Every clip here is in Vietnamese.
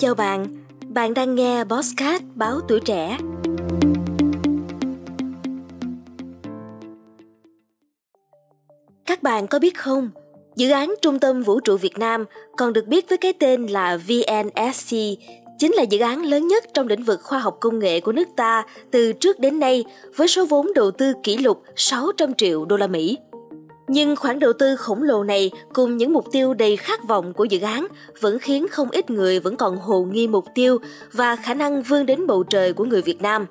Chào bạn, bạn đang nghe Bosscat báo tuổi trẻ. Các bạn có biết không, dự án Trung tâm Vũ trụ Việt Nam còn được biết với cái tên là VNSC chính là dự án lớn nhất trong lĩnh vực khoa học công nghệ của nước ta từ trước đến nay với số vốn đầu tư kỷ lục 600 triệu đô la Mỹ. Nhưng khoản đầu tư khổng lồ này cùng những mục tiêu đầy khát vọng của dự án vẫn khiến không ít người vẫn còn hồ nghi mục tiêu và khả năng vươn đến bầu trời của người Việt Nam.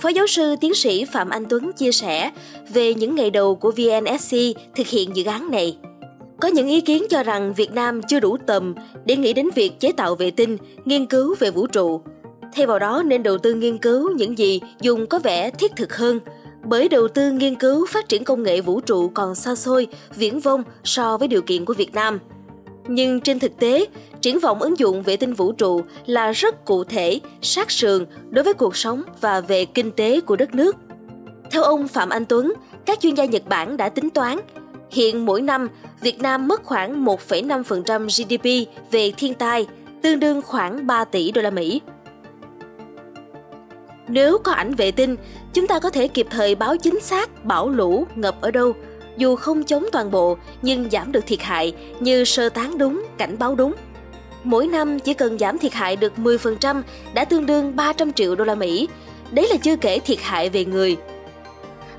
Phó giáo sư tiến sĩ Phạm Anh Tuấn chia sẻ về những ngày đầu của VNSC thực hiện dự án này. Có những ý kiến cho rằng Việt Nam chưa đủ tầm để nghĩ đến việc chế tạo vệ tinh, nghiên cứu về vũ trụ. Thay vào đó nên đầu tư nghiên cứu những gì dùng có vẻ thiết thực hơn, bởi đầu tư nghiên cứu phát triển công nghệ vũ trụ còn xa xôi, viễn vông so với điều kiện của Việt Nam. Nhưng trên thực tế, triển vọng ứng dụng vệ tinh vũ trụ là rất cụ thể, sát sườn đối với cuộc sống và về kinh tế của đất nước. Theo ông Phạm Anh Tuấn, các chuyên gia Nhật Bản đã tính toán Hiện mỗi năm, Việt Nam mất khoảng 1,5% GDP về thiên tai, tương đương khoảng 3 tỷ đô la Mỹ. Nếu có ảnh vệ tinh, chúng ta có thể kịp thời báo chính xác bão lũ ngập ở đâu, dù không chống toàn bộ nhưng giảm được thiệt hại như sơ tán đúng, cảnh báo đúng. Mỗi năm chỉ cần giảm thiệt hại được 10% đã tương đương 300 triệu đô la Mỹ. Đấy là chưa kể thiệt hại về người,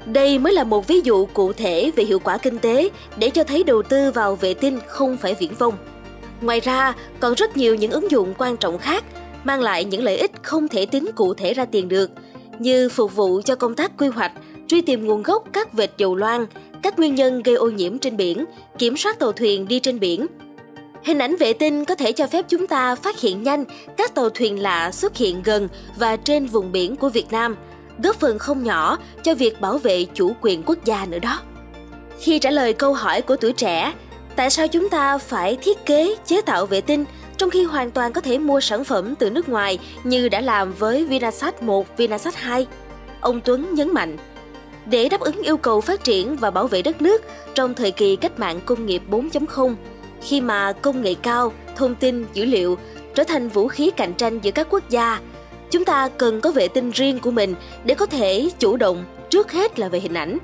đây mới là một ví dụ cụ thể về hiệu quả kinh tế để cho thấy đầu tư vào vệ tinh không phải viễn vông. Ngoài ra, còn rất nhiều những ứng dụng quan trọng khác mang lại những lợi ích không thể tính cụ thể ra tiền được, như phục vụ cho công tác quy hoạch, truy tìm nguồn gốc các vệt dầu loang, các nguyên nhân gây ô nhiễm trên biển, kiểm soát tàu thuyền đi trên biển. Hình ảnh vệ tinh có thể cho phép chúng ta phát hiện nhanh các tàu thuyền lạ xuất hiện gần và trên vùng biển của Việt Nam – góp phần không nhỏ cho việc bảo vệ chủ quyền quốc gia nữa đó. Khi trả lời câu hỏi của tuổi trẻ, tại sao chúng ta phải thiết kế chế tạo vệ tinh trong khi hoàn toàn có thể mua sản phẩm từ nước ngoài như đã làm với Vinasat 1, Vinasat 2? Ông Tuấn nhấn mạnh, để đáp ứng yêu cầu phát triển và bảo vệ đất nước trong thời kỳ cách mạng công nghiệp 4.0, khi mà công nghệ cao, thông tin, dữ liệu trở thành vũ khí cạnh tranh giữa các quốc gia chúng ta cần có vệ tinh riêng của mình để có thể chủ động trước hết là về hình ảnh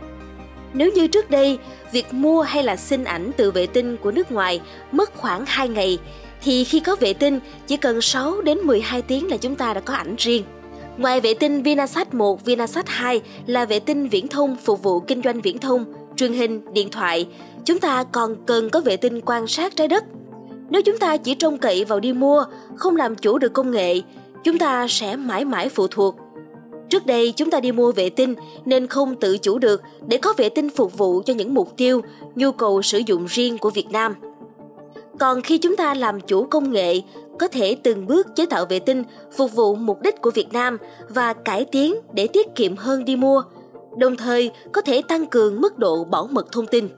nếu như trước đây việc mua hay là xin ảnh từ vệ tinh của nước ngoài mất khoảng 2 ngày thì khi có vệ tinh chỉ cần 6 đến 12 tiếng là chúng ta đã có ảnh riêng. Ngoài vệ tinh Vinasat 1, Vinasat 2 là vệ tinh viễn thông phục vụ kinh doanh viễn thông, truyền hình, điện thoại, chúng ta còn cần có vệ tinh quan sát trái đất. Nếu chúng ta chỉ trông cậy vào đi mua, không làm chủ được công nghệ chúng ta sẽ mãi mãi phụ thuộc. Trước đây chúng ta đi mua vệ tinh nên không tự chủ được để có vệ tinh phục vụ cho những mục tiêu, nhu cầu sử dụng riêng của Việt Nam. Còn khi chúng ta làm chủ công nghệ, có thể từng bước chế tạo vệ tinh phục vụ mục đích của Việt Nam và cải tiến để tiết kiệm hơn đi mua, đồng thời có thể tăng cường mức độ bảo mật thông tin.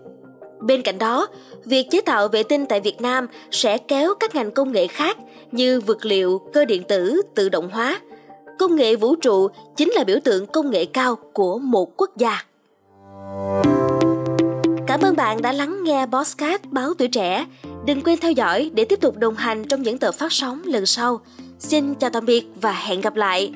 Bên cạnh đó, việc chế tạo vệ tinh tại Việt Nam sẽ kéo các ngành công nghệ khác như vật liệu, cơ điện tử, tự động hóa. Công nghệ vũ trụ chính là biểu tượng công nghệ cao của một quốc gia. Cảm ơn bạn đã lắng nghe Bosscat báo tuổi trẻ. Đừng quên theo dõi để tiếp tục đồng hành trong những tờ phát sóng lần sau. Xin chào tạm biệt và hẹn gặp lại.